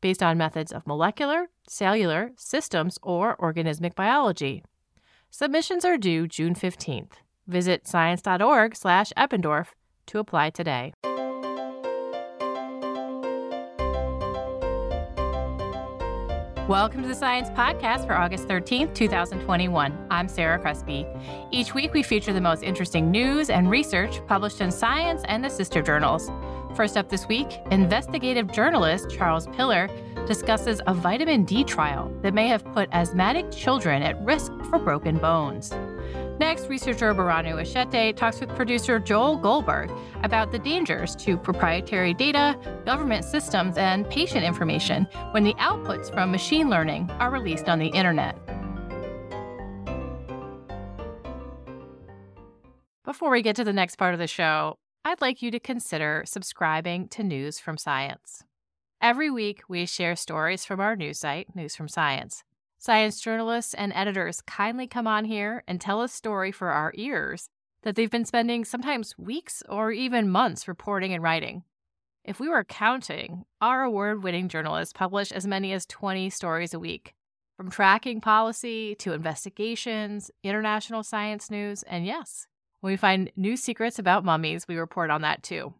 based on methods of molecular, cellular, systems, or organismic biology. Submissions are due June 15th. Visit science.org/eppendorf to apply today. Welcome to the Science Podcast for August 13th, 2021. I'm Sarah Crespi. Each week, we feature the most interesting news and research published in Science and the sister journals. First up this week, investigative journalist Charles Piller discusses a vitamin D trial that may have put asthmatic children at risk for broken bones. Next, researcher Birhanu Eshete talks with producer Joel Goldberg about the dangers to proprietary data, government systems, and patient information when the outputs from machine learning are released on the internet. Before we get to the next part of the show, I'd like you to consider subscribing to News from Science. Every week, we share stories from our news site, News from Science. Science journalists and editors kindly come on here and tell a story for our ears that they've been spending sometimes weeks or even months reporting and writing. If we were counting, our award winning journalists publish as many as 20 stories a week, from tracking policy to investigations, international science news, and yes, when we find new secrets about mummies, we report on that too.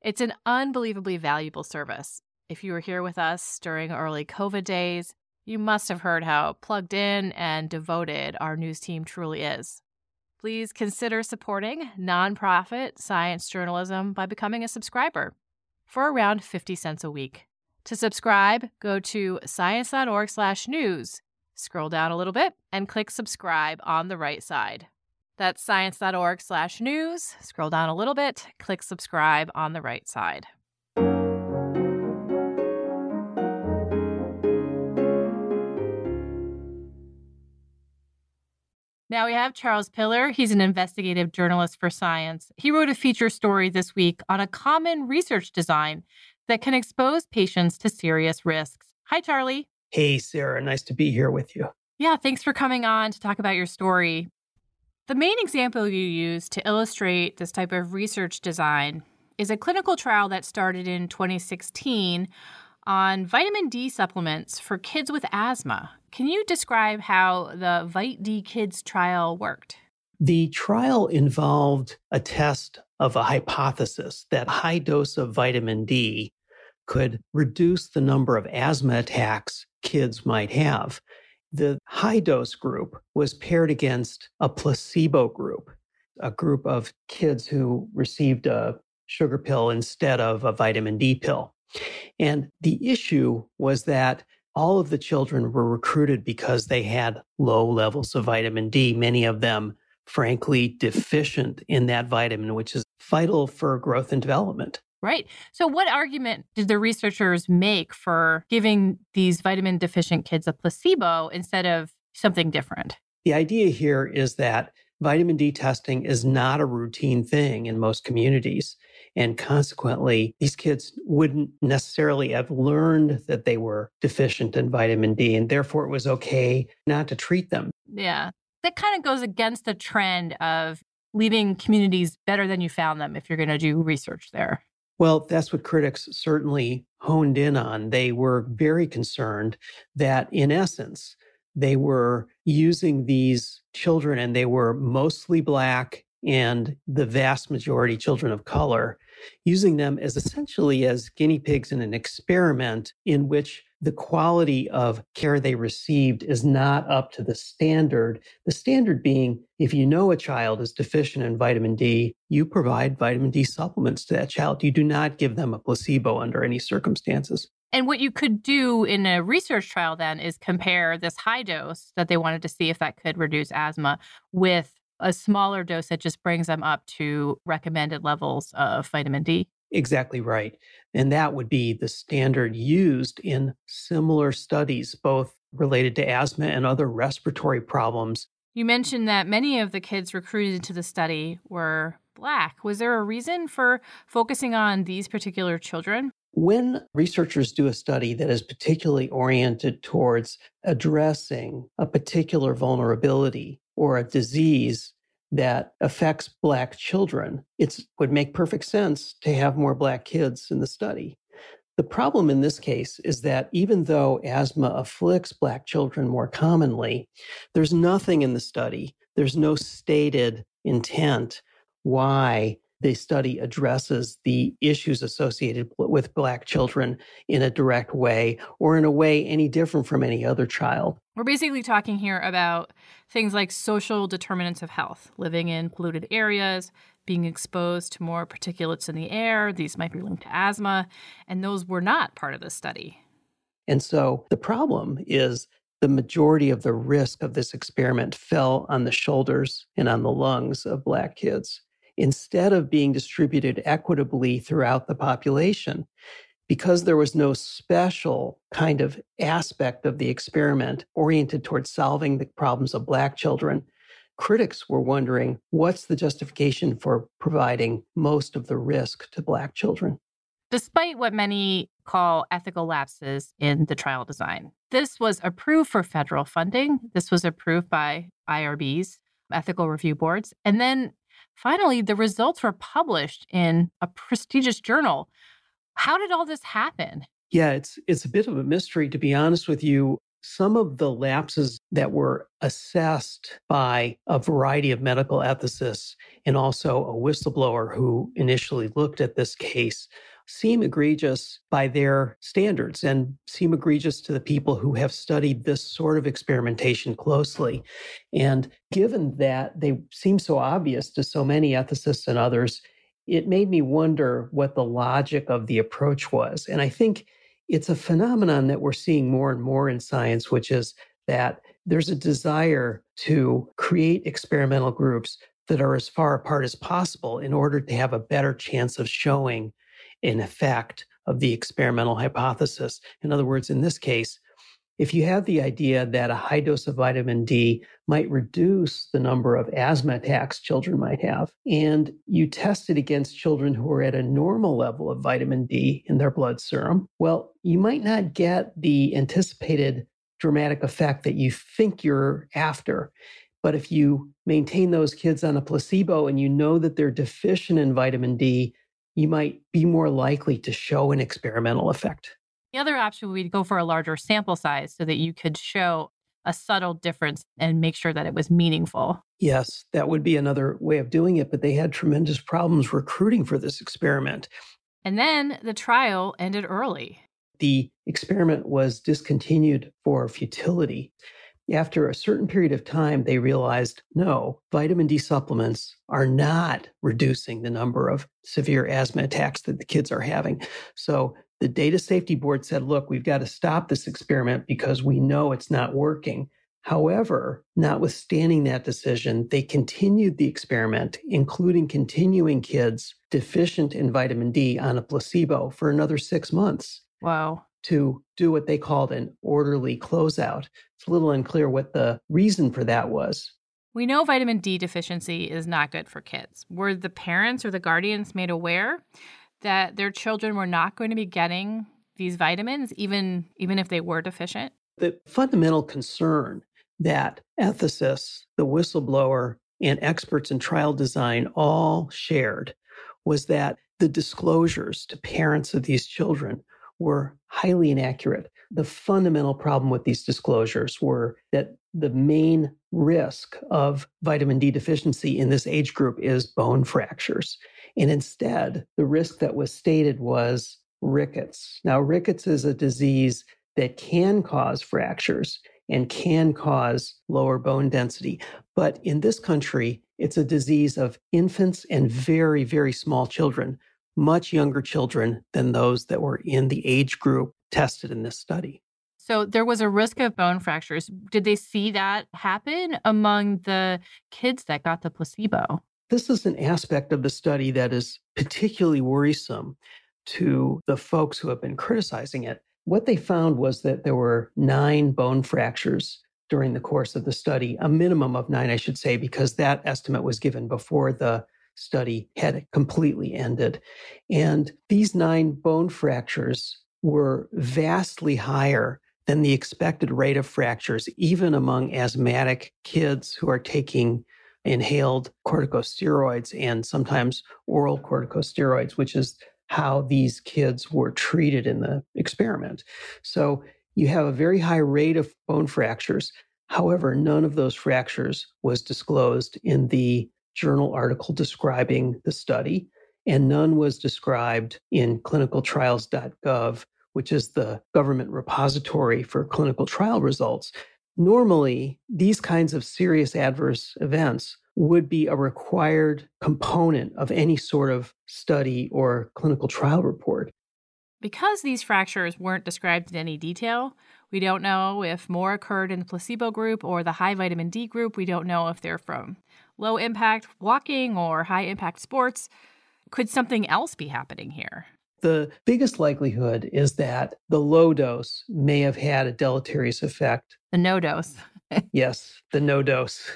It's an unbelievably valuable service. If you were here with us during early COVID days, you must have heard how plugged in and devoted our news team truly is. Please consider supporting nonprofit science journalism by becoming a subscriber for around 50 cents a week. To subscribe, go to science.org/news. Scroll down a little bit and click subscribe on the right side. That's science.org slash news. Scroll down a little bit, click subscribe on the right side. Now we have Charles Piller. He's an investigative journalist for science. He wrote a feature story this week on a common research design that can expose patients to serious risks. Hi, Charlie. Hey, Sarah. Nice to be here with you. Yeah, thanks for coming on to talk about your story. The main example you use to illustrate this type of research design is a clinical trial that started in 2016 on vitamin D supplements for kids with asthma. Can you describe how the Vite D Kids trial worked? The trial involved a test of a hypothesis that high dose of vitamin D could reduce the number of asthma attacks kids might have. The high dose group was paired against a placebo group, a group of kids who received a sugar pill instead of a vitamin D pill. And the issue was that all of the children were recruited because they had low levels of vitamin D, many of them, frankly, deficient in that vitamin, which is vital for growth and development. Right. So, what argument did the researchers make for giving these vitamin deficient kids a placebo instead of something different? The idea here is that vitamin D testing is not a routine thing in most communities. And consequently, these kids wouldn't necessarily have learned that they were deficient in vitamin D, and therefore it was okay not to treat them. Yeah. That kind of goes against the trend of leaving communities better than you found them if you're going to do research there. Well, that's what critics certainly honed in on. They were very concerned that, in essence, they were using these children, and they were mostly Black and the vast majority children of color, using them as essentially as guinea pigs in an experiment in which the quality of care they received is not up to the standard. The standard being if you know a child is deficient in vitamin D, you provide vitamin D supplements to that child. You do not give them a placebo under any circumstances. And what you could do in a research trial then is compare this high dose that they wanted to see if that could reduce asthma with a smaller dose that just brings them up to recommended levels of vitamin D. Exactly right. And that would be the standard used in similar studies, both related to asthma and other respiratory problems. You mentioned that many of the kids recruited to the study were Black. Was there a reason for focusing on these particular children? When researchers do a study that is particularly oriented towards addressing a particular vulnerability or a disease that affects Black children, it would make perfect sense to have more Black kids in the study. The problem in this case is that even though asthma afflicts Black children more commonly, there's nothing in the study, there's no stated intent why the study addresses the issues associated with Black children in a direct way or in a way any different from any other child. We're basically talking here about things like social determinants of health, living in polluted areas, being exposed to more particulates in the air. These might be linked to asthma, and those were not part of the study. And so the problem is the majority of the risk of this experiment fell on the shoulders and on the lungs of Black kids instead of being distributed equitably throughout the population. Because there was no special kind of aspect of the experiment oriented towards solving the problems of Black children, critics were wondering what's the justification for providing most of the risk to Black children? Despite what many call ethical lapses in the trial design, this was approved for federal funding. This was approved by IRBs, ethical review boards. And then Finally, the results were published in a prestigious journal. How did all this happen? Yeah, it's it's a bit of a mystery to be honest with you. Some of the lapses that were assessed by a variety of medical ethicists and also a whistleblower who initially looked at this case seem egregious by their standards and seem egregious to the people who have studied this sort of experimentation closely. And given that they seem so obvious to so many ethicists and others, it made me wonder what the logic of the approach was. And I think it's a phenomenon that we're seeing more and more in science, which is that there's a desire to create experimental groups that are as far apart as possible in order to have a better chance of showing an effect of the experimental hypothesis. In other words, in this case, if you have the idea that a high dose of vitamin D might reduce the number of asthma attacks children might have, and you test it against children who are at a normal level of vitamin D in their blood serum, well, you might not get the anticipated dramatic effect that you think you're after. But if you maintain those kids on a placebo and you know that they're deficient in vitamin D, you might be more likely to show an experimental effect. The other option would be to go for a larger sample size so that you could show a subtle difference and make sure that it was meaningful. Yes, that would be another way of doing it, but they had tremendous problems recruiting for this experiment. And then the trial ended early. The experiment was discontinued for futility. After a certain period of time, they realized no, vitamin D supplements are not reducing the number of severe asthma attacks that the kids are having. So the Data Safety Board said, look, we've got to stop this experiment because we know it's not working. However, notwithstanding that decision, they continued the experiment, including continuing kids deficient in vitamin D on a placebo for another six months. Wow to do what they called an orderly closeout. It's a little unclear what the reason for that was. We know vitamin D deficiency is not good for kids. Were the parents or the guardians made aware that their children were not going to be getting these vitamins even even if they were deficient? The fundamental concern that ethicists, the whistleblower, and experts in trial design all shared was that the disclosures to parents of these children were highly inaccurate. The fundamental problem with these disclosures were that the main risk of vitamin D deficiency in this age group is bone fractures. And instead, the risk that was stated was rickets. Now, rickets is a disease that can cause fractures and can cause lower bone density. But in this country, it's a disease of infants and very, very small children, much younger children than those that were in the age group tested in this study. So there was a risk of bone fractures. Did they see that happen among the kids that got the placebo? This is an aspect of the study that is particularly worrisome to the folks who have been criticizing it. What they found was that there were nine bone fractures during the course of the study, a minimum of nine, I should say, because that estimate was given before the study had completely ended. And these nine bone fractures were vastly higher than the expected rate of fractures, even among asthmatic kids who are taking inhaled corticosteroids and sometimes oral corticosteroids, which is how these kids were treated in the experiment. So you have a very high rate of bone fractures. However, none of those fractures was disclosed in the journal article describing the study, and none was described in clinicaltrials.gov, which is the government repository for clinical trial results. Normally, these kinds of serious adverse events would be a required component of any sort of study or clinical trial report. Because these fractures weren't described in any detail, we don't know if more occurred in the placebo group or the high vitamin D group. We don't know if they're from low impact walking or high impact sports. Could something else be happening here? The biggest likelihood is that the low dose may have had a deleterious effect. The no dose. yes, the no dose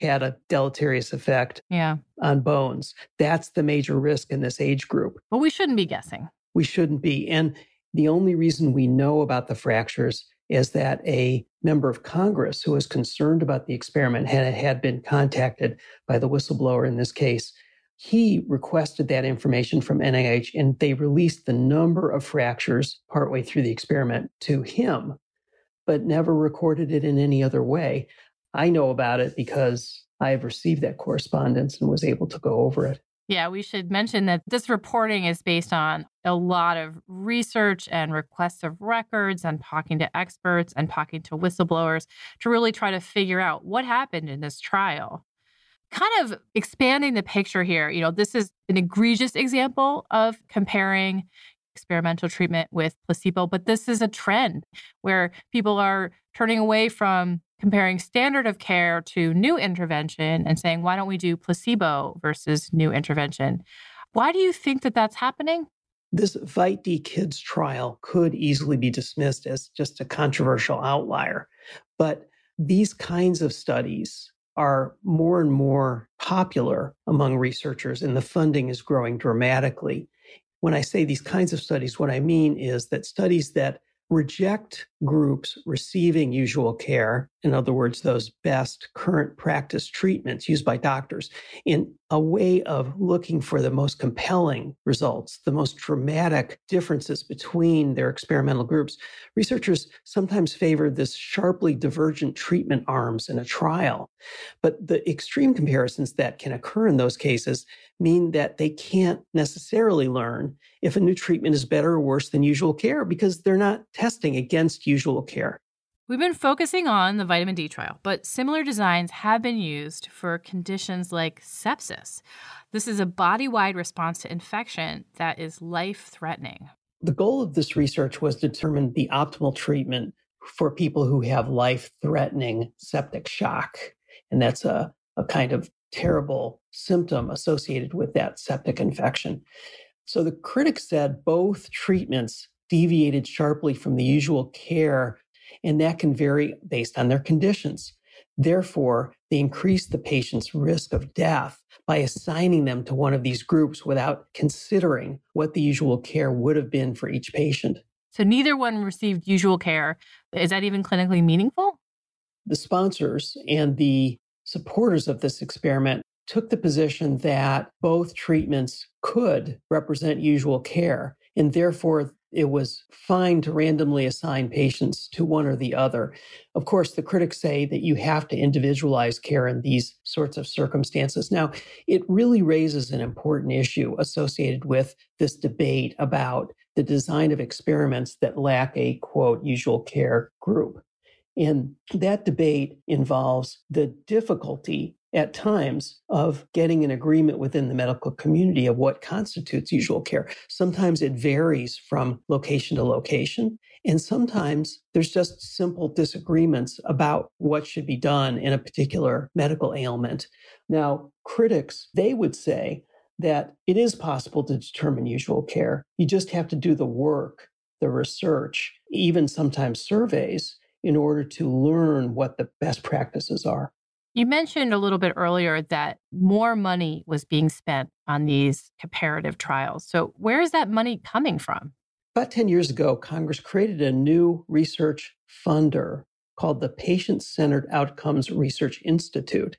had a deleterious effect yeah. on bones. That's the major risk in this age group. But we shouldn't be guessing. We shouldn't be. And the only reason we know about the fractures is that a member of Congress who was concerned about the experiment had, had been contacted by the whistleblower in this case he requested that information from NIH and they released the number of fractures partway through the experiment to him, but never recorded it in any other way. I know about it because I have received that correspondence and was able to go over it. Yeah, we should mention that this reporting is based on a lot of research and requests of records and talking to experts and talking to whistleblowers to really try to figure out what happened in this trial. Kind of expanding the picture here, you know, this is an egregious example of comparing experimental treatment with placebo, but this is a trend where people are turning away from comparing standard of care to new intervention and saying, why don't we do placebo versus new intervention? Why do you think that that's happening? This VITE-D Kids trial could easily be dismissed as just a controversial outlier. But these kinds of studies are more and more popular among researchers, and the funding is growing dramatically. When I say these kinds of studies, what I mean is that studies that reject groups receiving usual care, in other words, those best current practice treatments used by doctors, in a way of looking for the most compelling results, the most dramatic differences between their experimental groups. Researchers sometimes favor this sharply divergent treatment arms in a trial. But the extreme comparisons that can occur in those cases mean that they can't necessarily learn if a new treatment is better or worse than usual care because they're not testing against usual care. We've been focusing on the vitamin D trial, but similar designs have been used for conditions like sepsis. This is a body wide response to infection that is life threatening. The goal of this research was to determine the optimal treatment for people who have life threatening septic shock. And that's a, a kind of terrible symptom associated with that septic infection. So the critics said both treatments deviated sharply from the usual care, and that can vary based on their conditions. Therefore, they increase the patient's risk of death by assigning them to one of these groups without considering what the usual care would have been for each patient. So, neither one received usual care. Is that even clinically meaningful? The sponsors and the supporters of this experiment took the position that both treatments could represent usual care, and therefore it was fine to randomly assign patients to one or the other. Of course, the critics say that you have to individualize care in these sorts of circumstances. Now, it really raises an important issue associated with this debate about the design of experiments that lack a quote usual care group. And that debate involves the difficulty at times of getting an agreement within the medical community of what constitutes usual care. Sometimes it varies from location to location. And sometimes there's just simple disagreements about what should be done in a particular medical ailment. Now, critics, they would say that it is possible to determine usual care. You just have to do the work, the research, even sometimes surveys in order to learn what the best practices are. You mentioned a little bit earlier that more money was being spent on these comparative trials. So, where is that money coming from? About 10 years ago, Congress created a new research funder called the Patient Centered Outcomes Research Institute.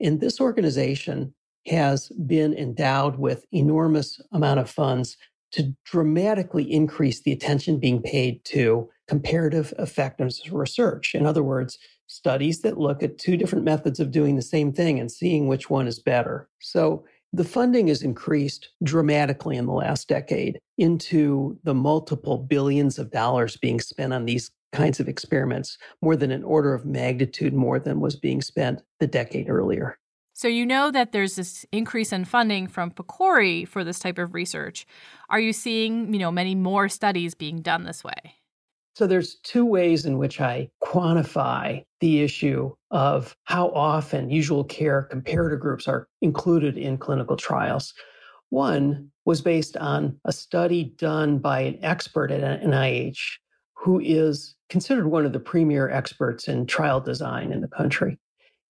And this organization has been endowed with enormous amount of funds to dramatically increase the attention being paid to comparative effectiveness research. In other words, studies that look at two different methods of doing the same thing and seeing which one is better. So the funding has increased dramatically in the last decade into the multiple billions of dollars being spent on these kinds of experiments, more than an order of magnitude more than was being spent the decade earlier. So you know that there's this increase in funding from PCORI for this type of research. Are you seeing, you know, many more studies being done this way? So there's two ways in which I quantify the issue of how often usual care comparator groups are included in clinical trials. One was based on a study done by an expert at NIH who is considered one of the premier experts in trial design in the country.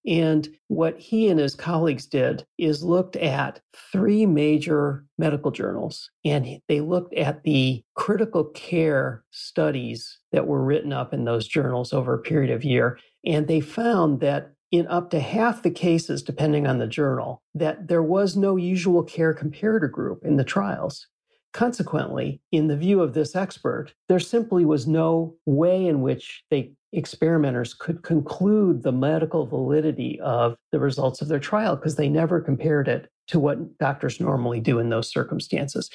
And what he and his colleagues did is looked at three major medical journals and they looked at the critical care studies that were written up in those journals over a period of year. And they found that in up to half the cases, depending on the journal, that there was no usual care comparator group in the trials. Consequently, in the view of this expert, there simply was no way in which the experimenters could conclude the medical validity of the results of their trial because they never compared it to what doctors normally do in those circumstances.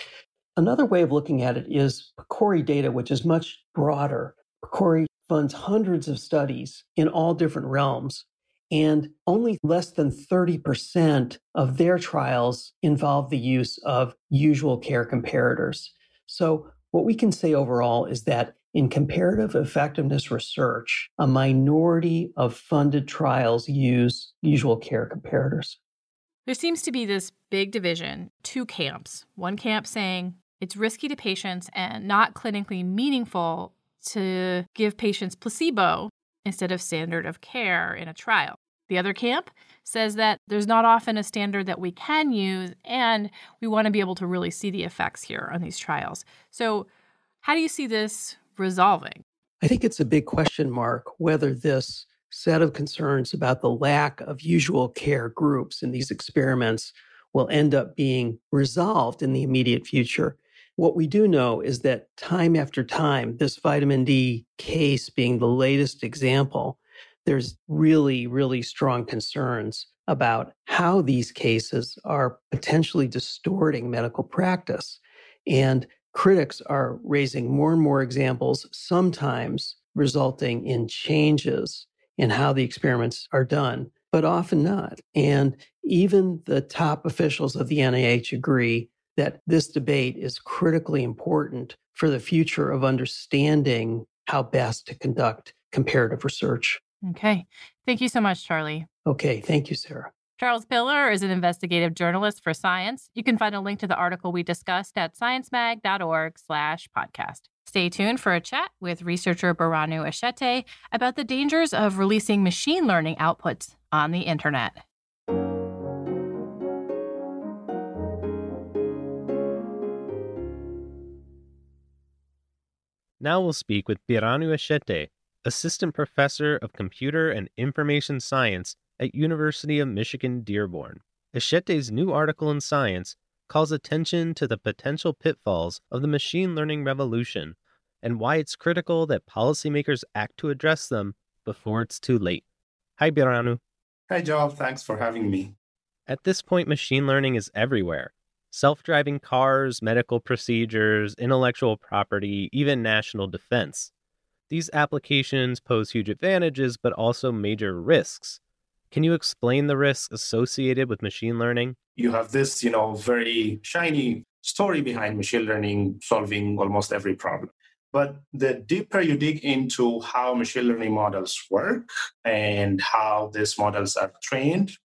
Another way of looking at it is PCORI data, which is much broader. PCORI funds hundreds of studies in all different realms, and only less than 30% of their trials involve the use of usual care comparators. So, what we can say overall is that in comparative effectiveness research, a minority of funded trials use usual care comparators. There seems to be this big division, two camps. One camp saying it's risky to patients and not clinically meaningful to give patients placebo instead of standard of care in a trial. The other camp says that there's not often a standard that we can use, and we want to be able to really see the effects here on these trials. So, how do you see this resolving? I think it's a big question mark whether this set of concerns about the lack of usual care groups in these experiments will end up being resolved in the immediate future. What we do know is that time after time, this vitamin D case being the latest example, there's really, really strong concerns about how these cases are potentially distorting medical practice. And critics are raising more and more examples, sometimes resulting in changes in how the experiments are done, but often not. And even the top officials of the NIH agree that this debate is critically important for the future of understanding how best to conduct comparative research. Okay. Thank you so much, Charlie. Okay. Thank you, Sarah. Charles Piller is an investigative journalist for Science. You can find a link to the article we discussed at sciencemag.org slash podcast. Stay tuned for a chat with researcher Birhanu Eshete about the dangers of releasing machine learning outputs on the internet. Now we'll speak with Birhanu Eshete, Assistant Professor of Computer and Information Science at University of Michigan Dearborn. Eshete's new article in Science calls attention to the potential pitfalls of the machine learning revolution and why it's critical that policymakers act to address them before it's too late. Hi, Birhanu. Hi, Joel. Thanks for having me. At this point, machine learning is everywhere. Self driving cars, medical procedures, intellectual property, even national defense. These applications pose huge advantages, but also major risks. Can you explain the risks associated with machine learning? You have this, you know, very shiny story behind machine learning solving almost every problem. But the deeper you dig into how machine learning models work and how these models are trained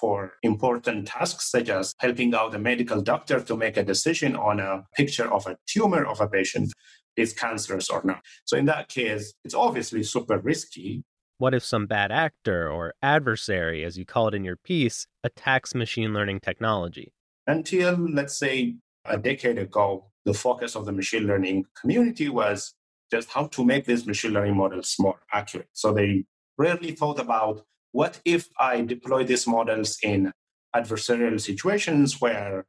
for important tasks, such as helping out a medical doctor to make a decision on a picture of a tumor of a patient is cancerous or not. So, in that case, it's obviously super risky. What if some bad actor or adversary, as you call it in your piece, attacks machine learning technology? Until, let's say, a decade ago, the focus of the machine learning community was just how to make these machine learning models more accurate. So they rarely thought about what if I deploy these models in adversarial situations where,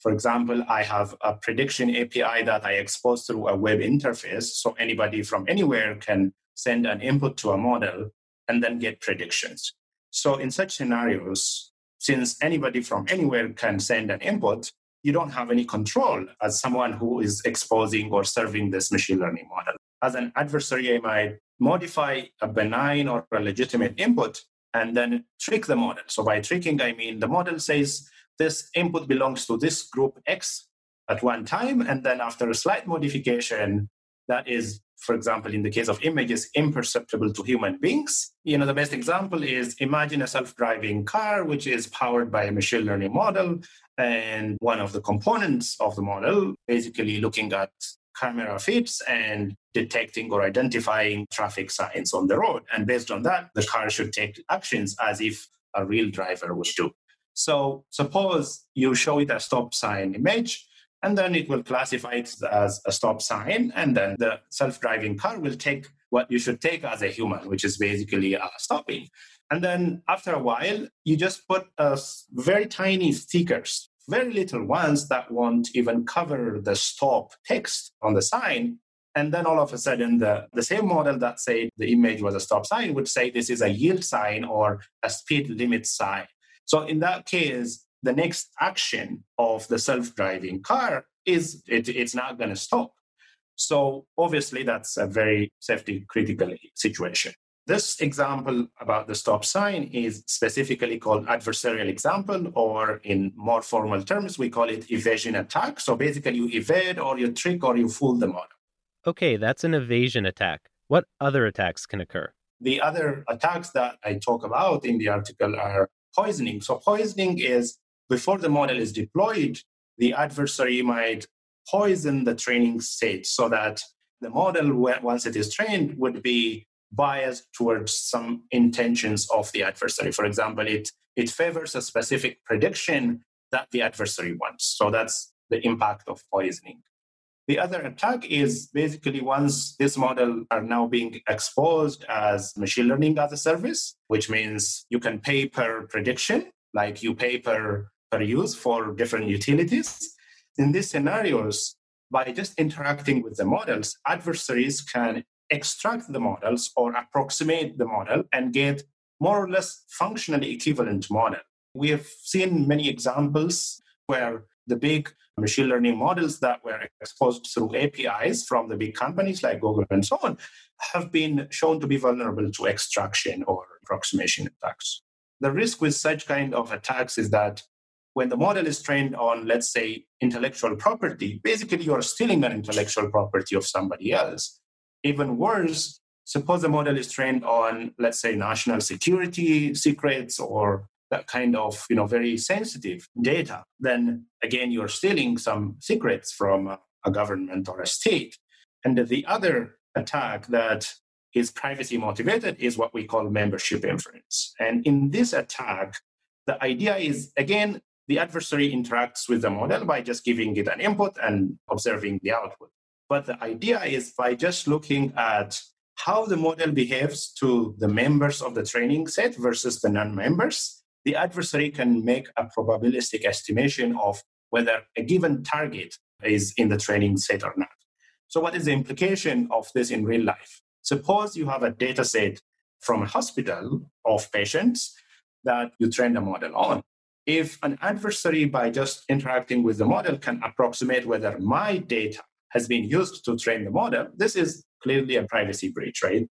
for example, I have a prediction API that I expose through a web interface, so anybody from anywhere can send an input to a model and then get predictions. So in such scenarios, since anybody from anywhere can send an input, you don't have any control as someone who is exposing or serving this machine learning model. As an adversary, I might modify a benign or a legitimate input and then trick the model. So by tricking, I mean the model says this input belongs to this group X at one time, and then after a slight modification, that is, for example, in the case of images, imperceptible to human beings. You know, the best example is imagine a self-driving car which is powered by a machine learning model, and one of the components of the model basically looking at camera feeds and detecting or identifying traffic signs on the road. And based on that, the car should take actions as if a real driver would do. So suppose you show it a stop sign image, and then it will classify it as a stop sign, and then the self-driving car will take what you should take as a human, which is basically stopping. And then after a while, you just put a very tiny stickers very little ones that won't even cover the stop text on the sign. And then all of a sudden, the, the same model that said the image was a stop sign would say this is a yield sign or a speed limit sign. So in that case, the next action of the self-driving car is it, it's not going to stop. So obviously, that's a very safety critical situation. This example about the stop sign is specifically called adversarial example, or in more formal terms, we call it evasion attack. So basically, you evade or you trick or you fool the model. Okay, that's an evasion attack. What other attacks can occur? The other attacks that I talk about in the article are poisoning. So, poisoning is before the model is deployed, the adversary might poison the training state so that the model, once it is trained, would be biased towards some intentions of the adversary. For example, it, it favors a specific prediction that the adversary wants. So that's the impact of poisoning. The other attack is basically once this model are now being exposed as machine learning as a service, which means you can pay per prediction, like you pay per, per use for different utilities. In these scenarios, by just interacting with the models, adversaries can extract the models or approximate the model and get more or less functionally equivalent model. We have seen many examples where the big machine learning models that were exposed through APIs from the big companies like Google and so on have been shown to be vulnerable to extraction or approximation attacks. The risk with such kind of attacks is that when the model is trained on, let's say, intellectual property, basically you're stealing an intellectual property of somebody else. Even worse, suppose the model is trained on, let's say, national security secrets or that kind of you know very sensitive data then again you're stealing some secrets from a government or a state. And the other attack that is privacy motivated is what we call membership inference. And in this attack the idea is again the adversary interacts with the model by just giving it an input and observing the output but the idea is by just looking at how the model behaves to the members of the training set versus the non members, the adversary can make a probabilistic estimation of whether a given target is in the training set or not. So, what is the implication of this in real life? Suppose you have a data set from a hospital of patients that you train a model on. if an adversary, by just interacting with the model, can approximate whether my data has been used to train the model, this is clearly a privacy breach, right?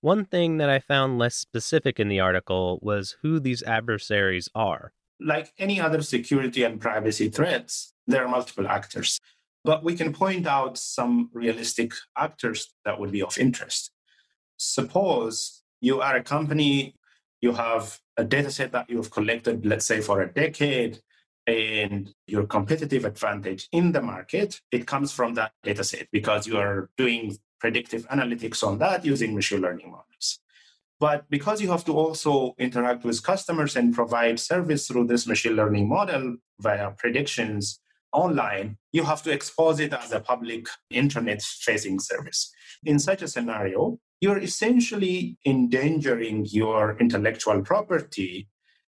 One thing that I found less specific in the article was who these adversaries are. Like any other security and privacy threats, there are multiple actors. But we can point out some realistic actors that would be of interest. Suppose you are a company, you have a data set that you've collected, let's say, for a decade, and your competitive advantage in the market, it comes from that data set because you are doing predictive analytics on that using machine learning models. But because you have to also interact with customers and provide service through this machine learning model via predictions online, you have to expose it as a public internet facing service. In such a scenario, you're essentially endangering your intellectual property.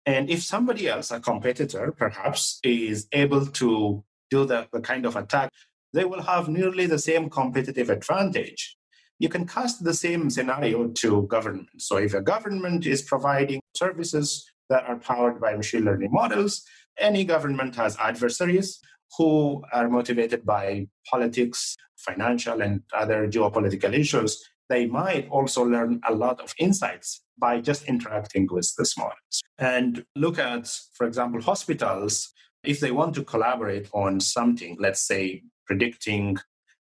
And if somebody else, a competitor perhaps, is able to do the, the kind of attack, they will have nearly the same competitive advantage. You can cast the same scenario to government. So if a government is providing services that are powered by machine learning models, any government has adversaries who are motivated by politics, financial, and other geopolitical issues they might also learn a lot of insights by just interacting with the models. And look at, for example, hospitals, if they want to collaborate on something, let's say predicting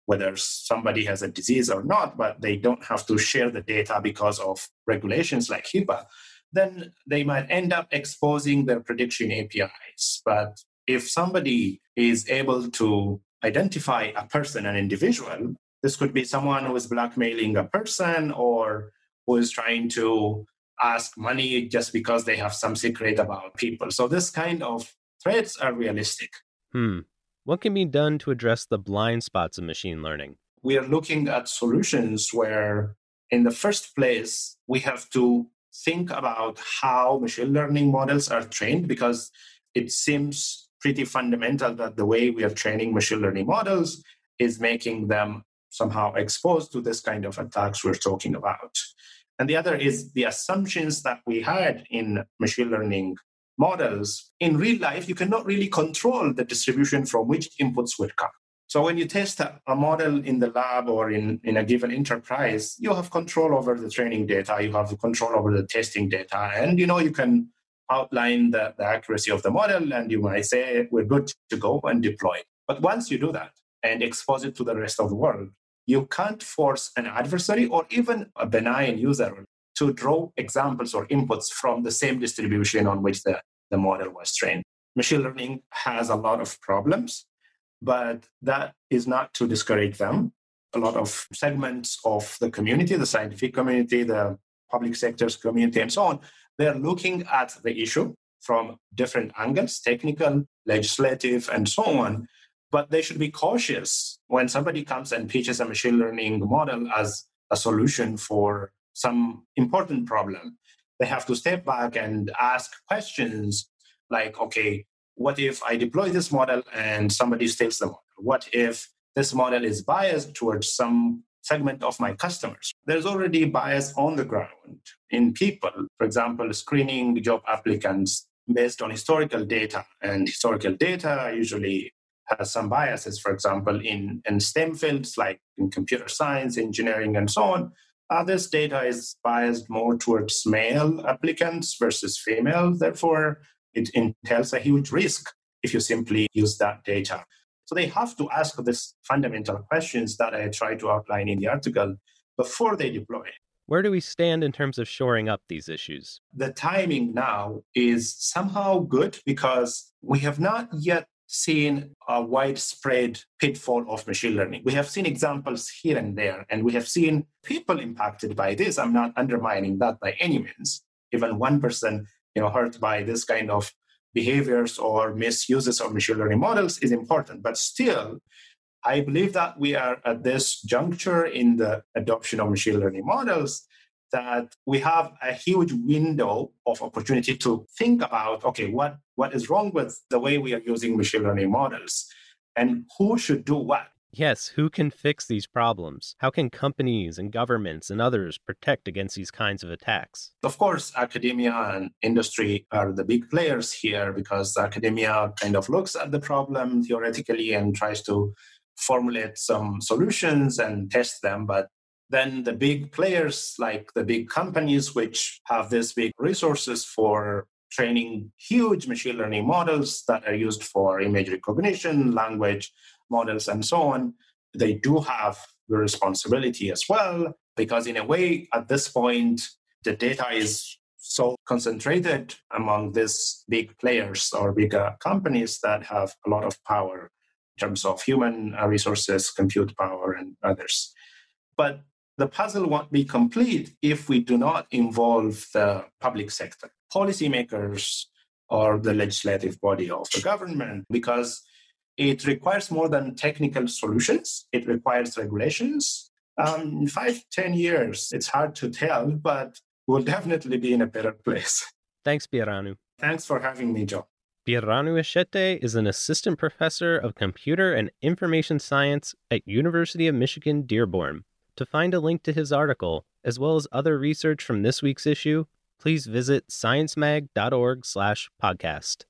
whether somebody has a disease or not, but they don't have to share the data because of regulations like HIPAA, then they might end up exposing their prediction APIs. But if somebody is able to identify a person, an individual, this could be someone who is blackmailing a person or who is trying to ask money just because they have some secret about people. So this kind of threats are realistic. Hmm. What can be done to address the blind spots of machine learning? We are looking at solutions where, in the first place, we have to think about how machine learning models are trained because it seems pretty fundamental that the way we are training machine learning models is making them somehow exposed to this kind of attacks we're talking about. And the other is the assumptions that we had in machine learning models. In real life, you cannot really control the distribution from which inputs would come. So when you test a model in the lab or in, in a given enterprise, you have control over the training data, you have control over the testing data, and you know you can outline the, the accuracy of the model and you might say we're good to go and deploy. But once you do that and expose it to the rest of the world, you can't force an adversary or even a benign user to draw examples or inputs from the same distribution on which the, the model was trained. Machine learning has a lot of problems, but that is not to discourage them. A lot of segments of the community, the scientific community, the public sector's community, and so on, they're looking at the issue from different angles technical, legislative, and so on but they should be cautious when somebody comes and pitches a machine learning model as a solution for some important problem. They have to step back and ask questions like, okay, what if I deploy this model and somebody steals the model? What if this model is biased towards some segment of my customers? There's already bias on the ground in people. For example, screening job applicants based on historical data, and historical data usually has some biases, for example, in, in STEM fields like in computer science, engineering, and so on. Uh, this data is biased more towards male applicants versus female. Therefore, it entails a huge risk if you simply use that data. So they have to ask these fundamental questions that I try to outline in the article before they deploy. Where do we stand in terms of shoring up these issues? The timing now is somehow good because we have not yet seen a widespread pitfall of machine learning. We have seen examples here and there, and we have seen people impacted by this. I'm not undermining that by any means. Even one person, you know, hurt by this kind of behaviors or misuses of machine learning models is important. But still, I believe that we are at this juncture in the adoption of machine learning models that we have a huge window of opportunity to think about okay what what is wrong with the way we are using machine learning models and who should do what Yes, who can fix these problems? How can companies and governments and others protect against these kinds of attacks? Of course, academia and industry are the big players here because academia kind of looks at the problem theoretically and tries to formulate some solutions and test them. But then the big players, like the big companies, which have these big resources for training huge machine learning models that are used for image recognition, language models, and so on, they do have the responsibility as well, because in a way, at this point, the data is so concentrated among these big players or bigger companies that have a lot of power in terms of human resources, compute power, and others. But the puzzle won't be complete if we do not involve the public sector, policymakers, or the legislative body of the government, because it requires more than technical solutions. It requires regulations. Um, in five, ten years, it's hard to tell, but we'll definitely be in a better place. Thanks, Birhanu. Thanks for having me, Joe. Birhanu Eshete is an assistant professor of computer and information science at University of Michigan Dearborn. To find a link to his article, as well as other research from this week's issue, please visit sciencemag.org/podcast.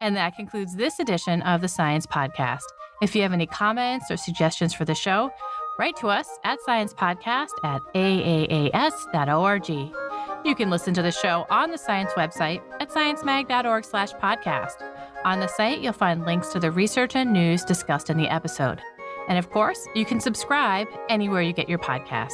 And that concludes this edition of the Science Podcast. If you have any comments or suggestions for the show, write to us at sciencepodcast at aaas.org. You can listen to the show on the science website at sciencemag.org slash podcast. On the site, you'll find links to the research and news discussed in the episode. And of course, you can subscribe anywhere you get your podcast.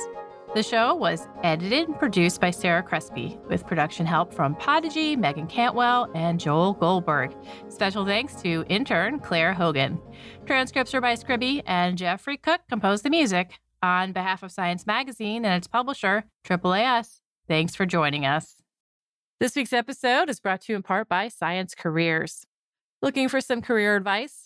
The show was edited and produced by Sarah Crespi, with production help from Podigy, Megan Cantwell, and Joel Goldberg. Special thanks to intern Claire Hogan. Transcripts are by Scribie, and Jeffrey Cook composed the music. On behalf of Science Magazine and its publisher, AAAS, thanks for joining us. This week's episode is brought to you in part by Science Careers. Looking for some career advice?